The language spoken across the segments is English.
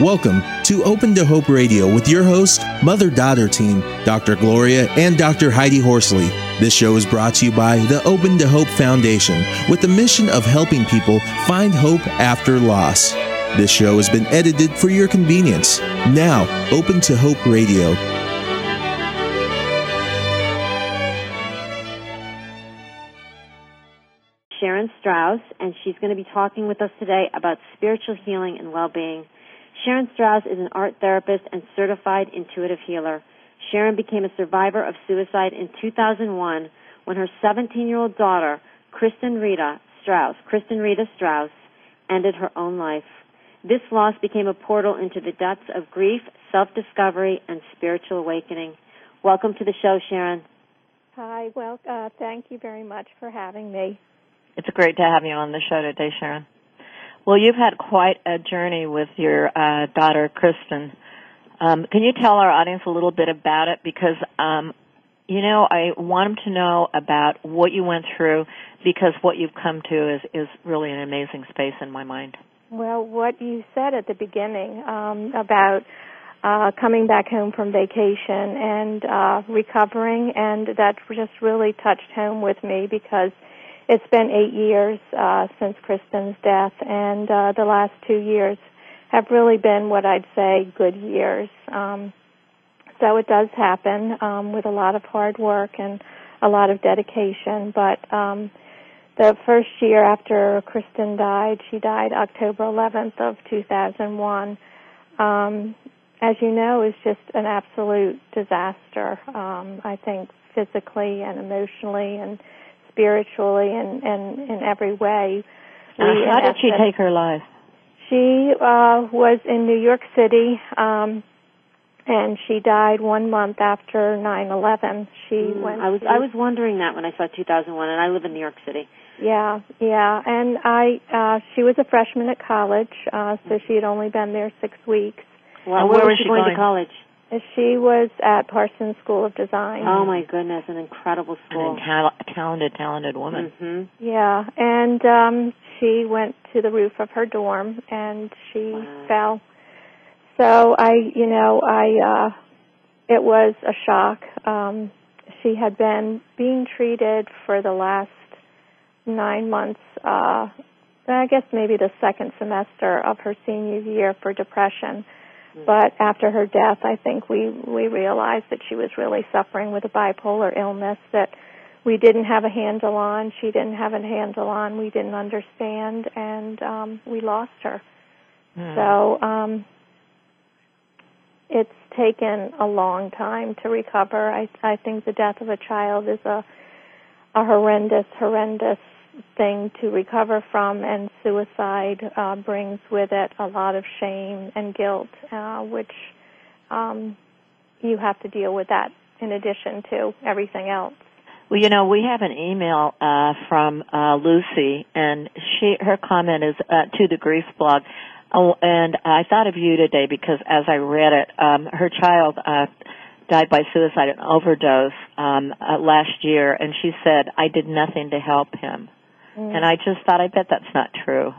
Welcome to Open to Hope Radio with your host, mother daughter team, Dr. Gloria and Dr. Heidi Horsley. This show is brought to you by the Open to Hope Foundation with the mission of helping people find hope after loss. This show has been edited for your convenience. Now, Open to Hope Radio. Sharon Strauss, and she's going to be talking with us today about spiritual healing and well being. Sharon Strauss is an art therapist and certified intuitive healer. Sharon became a survivor of suicide in 2001 when her 17 year old daughter, Kristen Rita Strauss, Kristen Rita Strauss, ended her own life. This loss became a portal into the depths of grief, self discovery, and spiritual awakening. Welcome to the show, Sharon. Hi, well, uh, thank you very much for having me. It's great to have you on the show today, Sharon. Well, you've had quite a journey with your uh, daughter, Kristen. Um, can you tell our audience a little bit about it? Because, um, you know, I want them to know about what you went through because what you've come to is, is really an amazing space in my mind. Well, what you said at the beginning um, about uh, coming back home from vacation and uh, recovering, and that just really touched home with me because – it's been eight years uh, since Kristen's death, and uh, the last two years have really been what I'd say good years. Um, so it does happen um, with a lot of hard work and a lot of dedication. But um, the first year after Kristen died, she died October 11th of 2001. Um, as you know, is just an absolute disaster. Um, I think physically and emotionally and spiritually and, and in every way. Uh, how did she take her life? She uh, was in New York City, um, and she died one month after nine eleven. She mm, went. I was I was wondering that when I saw 2001, and I live in New York City. Yeah, yeah, and I uh she was a freshman at college, uh so she had only been there six weeks. Well, where, where was she going, going to college? She was at Parsons School of Design. Oh my goodness, an incredible school. And a talented, talented woman. Mm-hmm. Yeah, and um she went to the roof of her dorm and she wow. fell. So I, you know, I uh it was a shock. Um she had been being treated for the last 9 months uh I guess maybe the second semester of her senior year for depression Mm. But after her death, I think we we realized that she was really suffering with a bipolar illness that we didn't have a handle on. She didn't have a handle on. We didn't understand, and um, we lost her. Mm. So um, it's taken a long time to recover. I I think the death of a child is a a horrendous, horrendous thing to recover from, and suicide uh, brings with it a lot of shame and guilt, uh, which um, you have to deal with that in addition to everything else. Well, you know, we have an email uh, from uh, Lucy, and she her comment is uh, to the grief blog. Oh, and I thought of you today because as I read it, um, her child uh, died by suicide, and overdose um, uh, last year, and she said, "I did nothing to help him." Mm. And I just thought, I bet that's not true.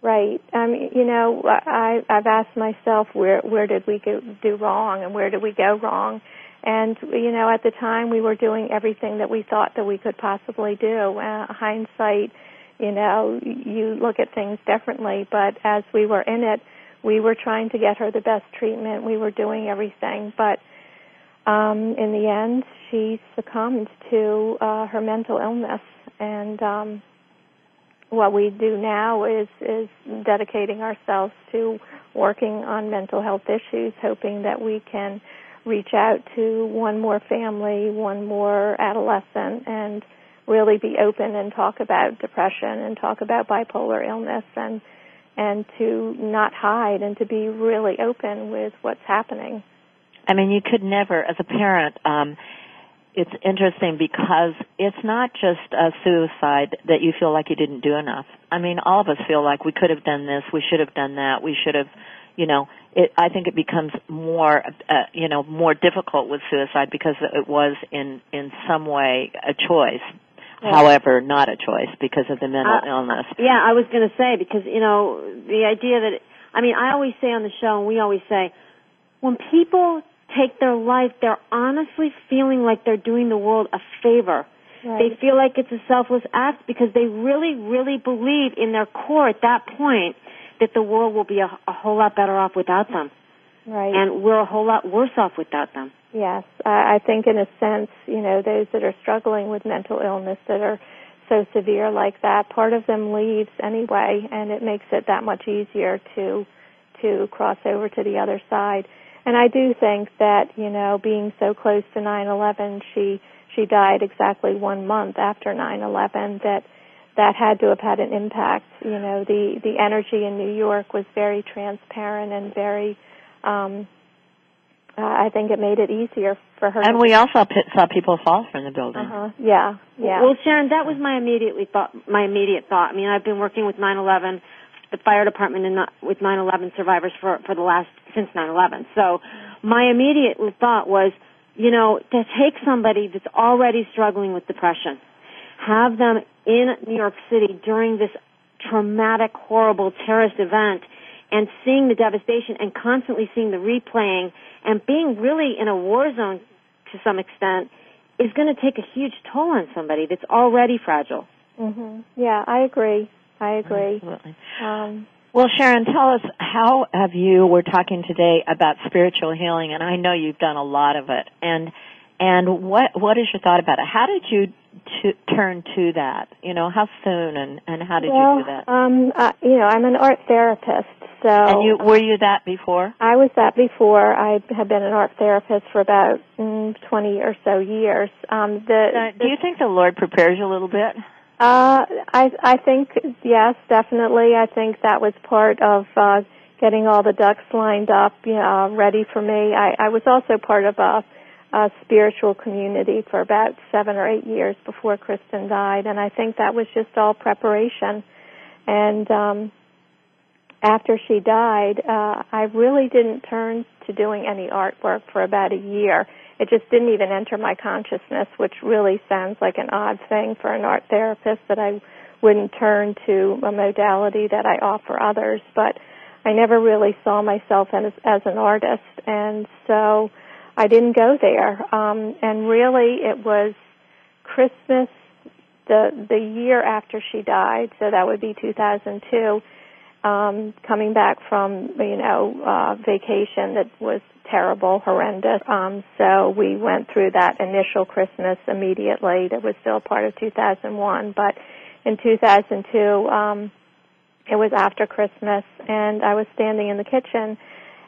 Right. I mean, you know, I I've asked myself where where did we go, do wrong and where did we go wrong? And you know, at the time we were doing everything that we thought that we could possibly do. Uh, hindsight, you know, you look at things differently, but as we were in it, we were trying to get her the best treatment. We were doing everything, but um in the end, she succumbed to uh her mental illness and um, what we do now is is dedicating ourselves to working on mental health issues, hoping that we can reach out to one more family, one more adolescent, and really be open and talk about depression and talk about bipolar illness and and to not hide and to be really open with what's happening. I mean, you could never, as a parent, um, it's interesting because it's not just a suicide that you feel like you didn't do enough. I mean, all of us feel like we could have done this, we should have done that, we should have, you know, it, I think it becomes more, uh, you know, more difficult with suicide because it was in, in some way a choice. Yeah. However, not a choice because of the mental uh, illness. Yeah, I was going to say because, you know, the idea that I mean, I always say on the show, and we always say, when people take their life, they're honestly feeling like they're doing the world a favor. Right. They feel like it's a selfless act because they really, really believe in their core at that point that the world will be a, a whole lot better off without them. Right. And we're a whole lot worse off without them. Yes, I, I think in a sense, you know, those that are struggling with mental illness that are so severe like that, part of them leaves anyway, and it makes it that much easier to to cross over to the other side. And I do think that you know, being so close to 9/11, she she died exactly one month after 9/11. That that had to have had an impact. You know, the the energy in New York was very transparent and very um, uh, I think it made it easier for her. And to we also p- saw people fall from the building. Uh-huh. Yeah, yeah. Well, Sharon, that was my immediately thought. My immediate thought. I mean, I've been working with 9/11, the fire department, not, with 9/11 survivors for for the last since 9/11. So, my immediate thought was, you know, to take somebody that's already struggling with depression, have them in New York City during this traumatic, horrible terrorist event, and seeing the devastation and constantly seeing the replaying and being really in a war zone to some extent is going to take a huge toll on somebody that's already fragile. Mhm. Yeah, I agree. I agree. Absolutely. Um, Well, Sharon, tell us how have you? We're talking today about spiritual healing, and I know you've done a lot of it. And and what what is your thought about it? How did you to, turn to that? You know, how soon and and how did well, you do that? um, uh, you know, I'm an art therapist, so and you were you that before? I was that before. I have been an art therapist for about mm, 20 or so years. Um, the, do you think the Lord prepares you a little bit? Uh, I I think yes, definitely. I think that was part of uh, getting all the ducks lined up, know, ready for me. I, I was also part of a, a spiritual community for about seven or eight years before Kristen died, and I think that was just all preparation. And um, after she died, uh, I really didn't turn to doing any artwork for about a year. It just didn't even enter my consciousness, which really sounds like an odd thing for an art therapist that I wouldn't turn to a modality that I offer others. But I never really saw myself as, as an artist, and so I didn't go there. Um, and really, it was Christmas the the year after she died, so that would be 2002 um, coming back from you know uh, vacation that was terrible, horrendous. Um, so we went through that initial Christmas immediately. That was still part of 2001, but in 2002, um, it was after Christmas, and I was standing in the kitchen,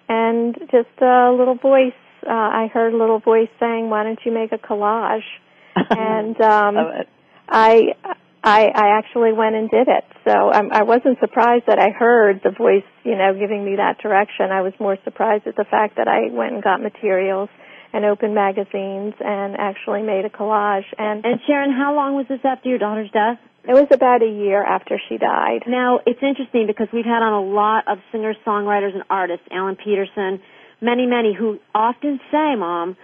and just a little voice. Uh, I heard a little voice saying, "Why don't you make a collage?" and um. I I I actually went and did it. So um, I wasn't surprised that I heard the voice, you know, giving me that direction. I was more surprised at the fact that I went and got materials and opened magazines and actually made a collage. And And Sharon, how long was this after your daughter's death? it was about a year after she died. Now, it's interesting because we've had on a lot of singers, songwriters, and artists, Alan Pedersen, many, many, who often say, Mom,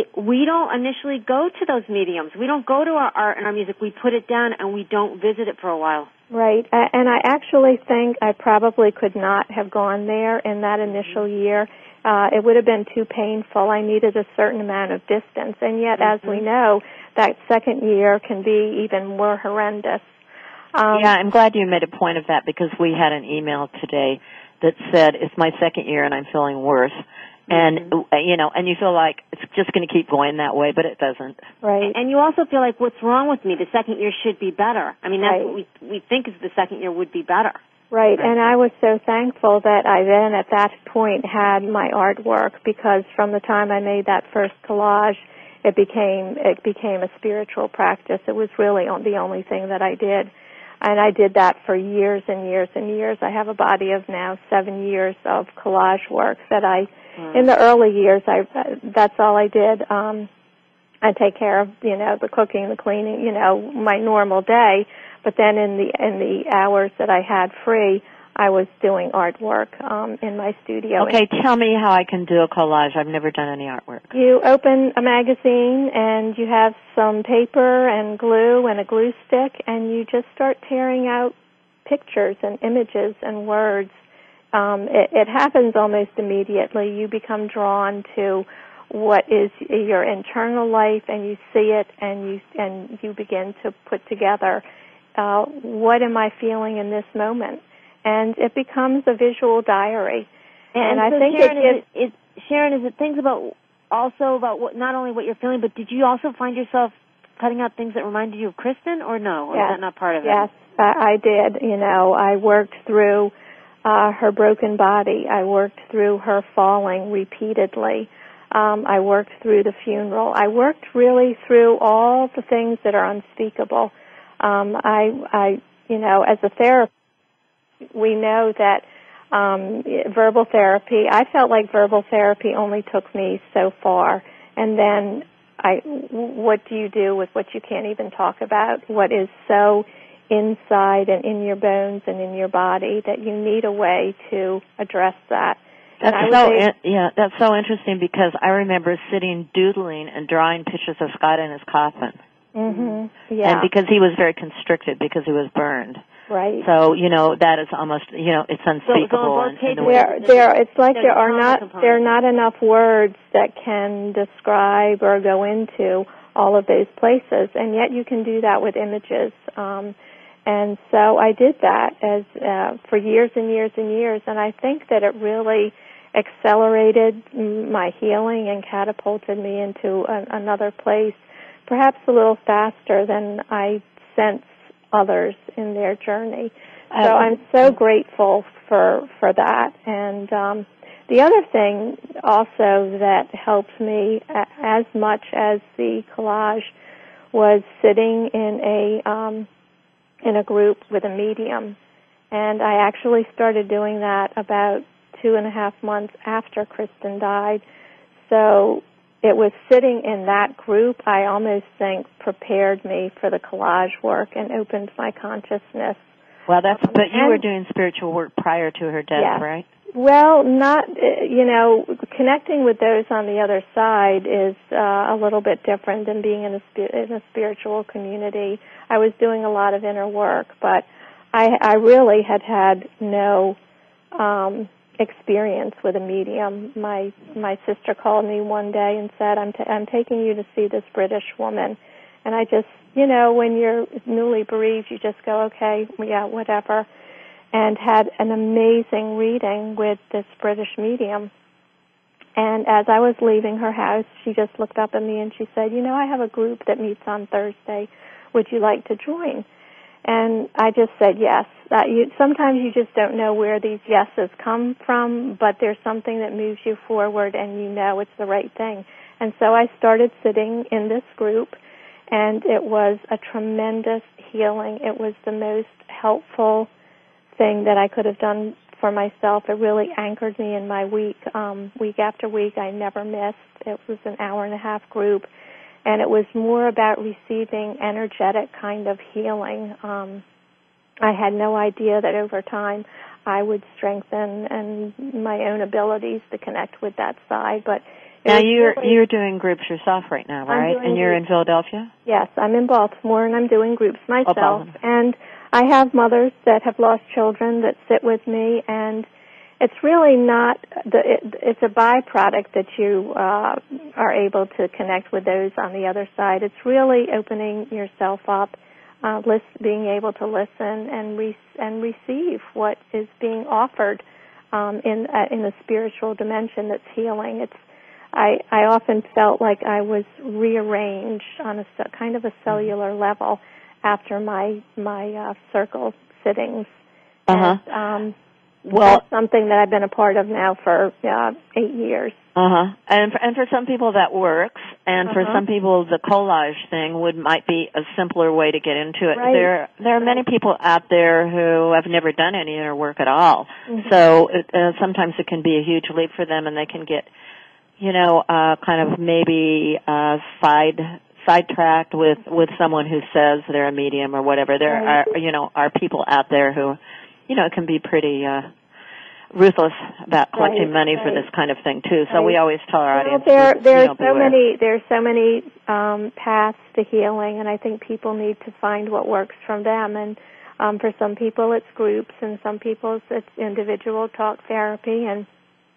it, we don't initially go to those mediums. We don't go to our art and our music. We put it down and we don't visit it for a while. Right. A- And I actually think I probably could not have gone there in that initial year. Uh, it would have been too painful. I needed a certain amount of distance. And yet, as we know, that second year can be even more horrendous. Um, yeah, I'm glad you made a point of that because we had an email today that said it's my second year and I'm feeling worse. And uh, you know, and you feel like it's just going to keep going that way, but it doesn't. Right. And you also feel like, what's wrong with me? The second year should be better. I mean, that's Right. what we we think is the second year would be better. Right, and I was so thankful that I then at that point had my artwork because from the time I made that first collage, it became it became a spiritual practice. It was really the only thing that I did, and I did that for years and years and years. I have a body of now seven years of collage work that I, in the early years, I that's all I did. Um, I take care of you know the cooking, the cleaning, you know my normal day. But then in the in the hours that I had free, I was doing artwork um, in my studio. Okay, tell me how I can do a collage. I've never done any artwork. You open a magazine and you have some paper and glue and a glue stick, and you just start tearing out pictures and images and words um, it, it happens almost immediately. You become drawn to what is your internal life, and you see it, and you and you begin to put together uh, what am I feeling in this moment, and it becomes a visual diary. And, and I so think Sharon, it is it, is, Sharon, is it things about also about what not only what you're feeling, but did you also find yourself cutting out things that reminded you of Kristen, or no? Or yes, is that not part of yes, it? Yes, I did. You know, I worked through uh, her broken body. I worked through her falling repeatedly. Um, I worked through the funeral. I worked really through all the things that are unspeakable. Um, I, I, you know, as a therapist, we know that um, verbal therapy. I felt like verbal therapy only took me so far, and then I, what do you do with what you can't even talk about? What is so inside and in your bones and in your body that you need a way to address that. That's so in, yeah, that's so interesting because I remember sitting doodling and drawing pictures of Scott in his coffin. Mm-hmm. Yeah. And because he was very constricted because he was burned. Right. So you know that is almost you know it's unspeakable. So, so and, and the there, there, it's like there are not component. there are not enough words that can describe or go into all of those places, and yet you can do that with images. Um, and so I did that as uh, for years and years and years, and I think that it really accelerated my healing and catapulted me into an, another place, perhaps a little faster than I sense others in their journey. So I'm so grateful for for that. And um, the other thing also that helped me as much as the collage was sitting in a um, in a group with a medium, and I actually started doing that about two and a half months after Kristen died. So it was sitting in that group, I almost think prepared me for the collage work and opened my consciousness. Well, that's Um, but you were doing spiritual work prior to her death, right? Well, not, uh, you know, connecting with those on the other side is uh, a little bit different than being in a, spi- in a spiritual community. I was doing a lot of inner work, but I, I really had had no um, experience with a medium. My my sister called me one day and said, "I'm t- I'm taking you to see this British woman," and I just, you know, when you're newly bereaved, you just go, "Okay, yeah, whatever," and had an amazing reading with this British medium. And as I was leaving her house, she just looked up at me and she said, "You know, I have a group that meets on Thursday. Would you like to join?" And I just said yes. That you, sometimes you just don't know where these yeses come from, but there's something that moves you forward and you know it's the right thing. And so I started sitting in this group and it was a tremendous healing. It was the most helpful thing that I could have done for myself. It really anchored me in my week. Um, week after week, I never missed. It was an hour and a half group, and it was more about receiving energetic kind of healing. Um, I had no idea that over time I would strengthen and my own abilities to connect with that side. But Now you're really- you're doing groups yourself right now, right? And you're in. Philadelphia. Yes, I'm in Baltimore and I'm doing groups myself. Baltimore. and I have mothers that have lost children that sit with me, and it's really not the. It, it's a byproduct that you uh, are able to connect with those on the other side. It's really opening yourself up, uh, list, being able to listen and re- and receive what is being offered um, in uh, in a spiritual dimension that's healing. It's I, I often felt like I was rearranged on a kind of a cellular level after my my uh, circle sittings. Uh-huh. And, um, Well, that's something that I've been a part of now for uh, eight years. Uh huh. And for, and for some people that works, and for Uh-huh. some people the collage thing would might be a simpler way to get into it. Right. There there are many people out there who have never done any inner work at all. Mhm. So it, uh, sometimes it can be a huge leap for them, and they can get, you know, uh, kind of maybe uh, side sidetracked with with someone who says they're a medium or whatever. There are you know are people out there who, you know, can be pretty. uh ruthless about collecting Right, money for this kind of thing too. So we always tell our Well, audience, there you there know, are so beware. many there's so many um, paths to healing, and I think people need to find what works from them. And Um, for some people, it's groups, and some people it's individual talk therapy, and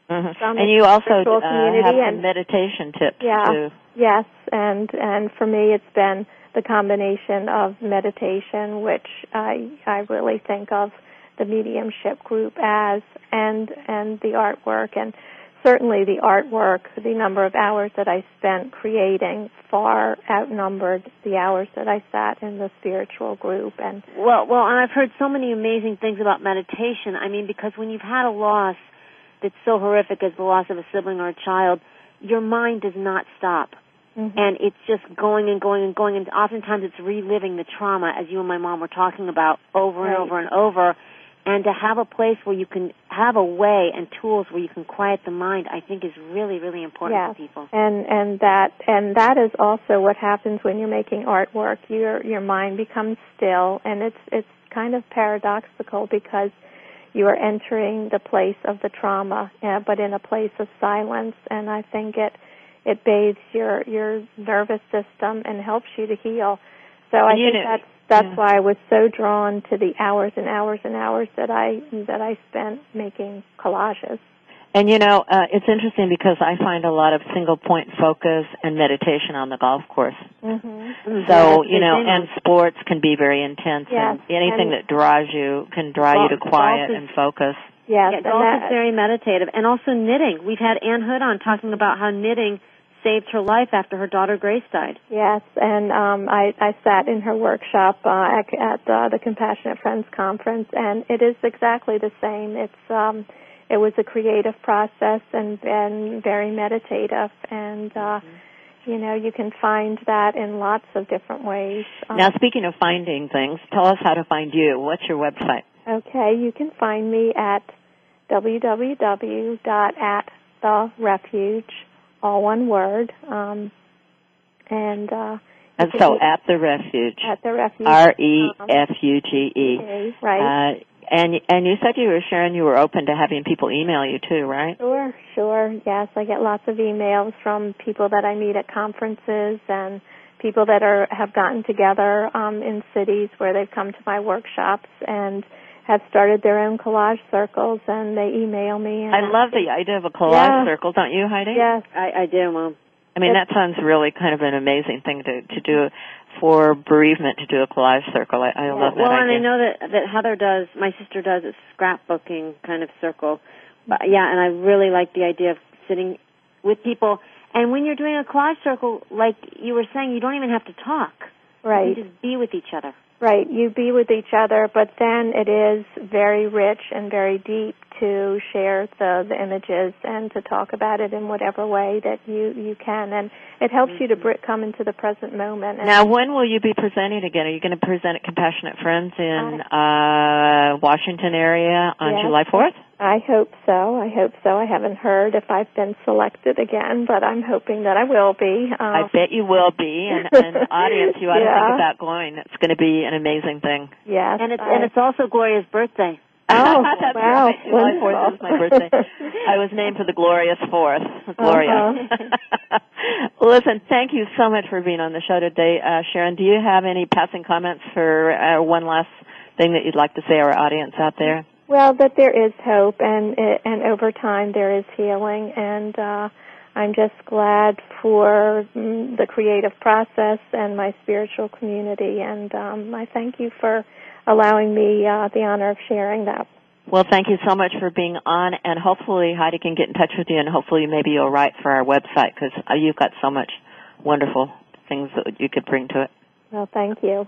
mm-hmm. and you also uh, have and, meditation tips yeah, too. Yes, and and for me, it's been the combination of meditation, which I I really think of the mediumship group as, and and the artwork, and certainly the artwork, the number of hours that I spent creating far outnumbered the hours that I sat in the spiritual group and well well and I've heard so many amazing things about meditation. I mean because when you've had a loss that's so horrific as the loss of a sibling or a child, your mind does not stop. Mm-hmm. And it's just going and going and going and oftentimes it's reliving the trauma as you and my mom were talking about over and over and over and to have a place where you can have a way and tools where you can quiet the mind i think is really really important yes. for people and and that and that is also what happens when you're making artwork your your mind becomes still and it's it's kind of paradoxical because you are entering the place of the trauma uh, but in a place of silence and i think it it bathes your your nervous system and helps you to heal so i you think know, that's that's yeah. why I was so drawn to the hours and hours and hours that I that I spent making collages. And you know, uh, it's interesting because I find a lot of single point focus and meditation on the golf course. Mm-hmm. So you know, and sports can be very intense, yes. and anything and that draws you can draw golf, you to quiet is, and focus. Yes, yeah, golf that, is very meditative, and also knitting. We've had Ann Hood on talking about how knitting saved her life after her daughter Grace died. Yes, and um, I, I sat in her workshop uh, at, at uh, the Compassionate Friends conference, and it is exactly the same. It's um, it was a creative process and, and very meditative, and uh, mm-hmm. you know you can find that in lots of different ways. Um, now, speaking of finding things, tell us how to find you. What's your website? Okay, you can find me at www.attherefuge all one word. Um, and uh, and so at the refuge. At the refuge. R E F U G E. Right. Uh, and and you said you were sharing you were open to having people email you too, right? Sure, sure. Yes, I get lots of emails from people that I meet at conferences and people that are have gotten together um, in cities where they've come to my workshops and have started their own collage circles, and they email me. And I love the idea of a collage yeah. circle, don't you, Heidi? Yes, I, I do, Mom. I mean, that sounds really kind of an amazing thing to to do for bereavement to do a collage circle. I, I yeah. love that. Well, idea. and I know that that Heather does. My sister does a scrapbooking kind of circle. But yeah, and I really like the idea of sitting with people. And when you're doing a collage circle, like you were saying, you don't even have to talk. Right. You just be with each other. Right, you be with each other, but then it is very rich and very deep to share the, the images and to talk about it in whatever way that you, you can. And it helps mm-hmm. you to br- come into the present moment. And now, when will you be presenting again? Are you going to present at Compassionate Friends in uh, Washington area on yes. July 4th? I hope so. I hope so. I haven't heard if I've been selected again, but I'm hoping that I will be. Um, I bet you will be, and, and audience, you ought yeah. to think about going. It's going to be an amazing thing. Yes, and it's I, and it's also Gloria's birthday. Oh, wow! Right. July fourth is my birthday. I was named for the glorious fourth, Gloria. Uh-huh. Listen, thank you so much for being on the show today, uh, Sharon. Do you have any passing comments for uh, one last thing that you'd like to say to our audience out there? Well, that there is hope, and and over time there is healing, and uh, I'm just glad for mm, the creative process and my spiritual community, and um, I thank you for allowing me uh, the honor of sharing that. Well, thank you so much for being on, and hopefully Heidi can get in touch with you, and hopefully maybe you'll write for our website because uh, you've got so much wonderful things that you could bring to it. Well, thank you.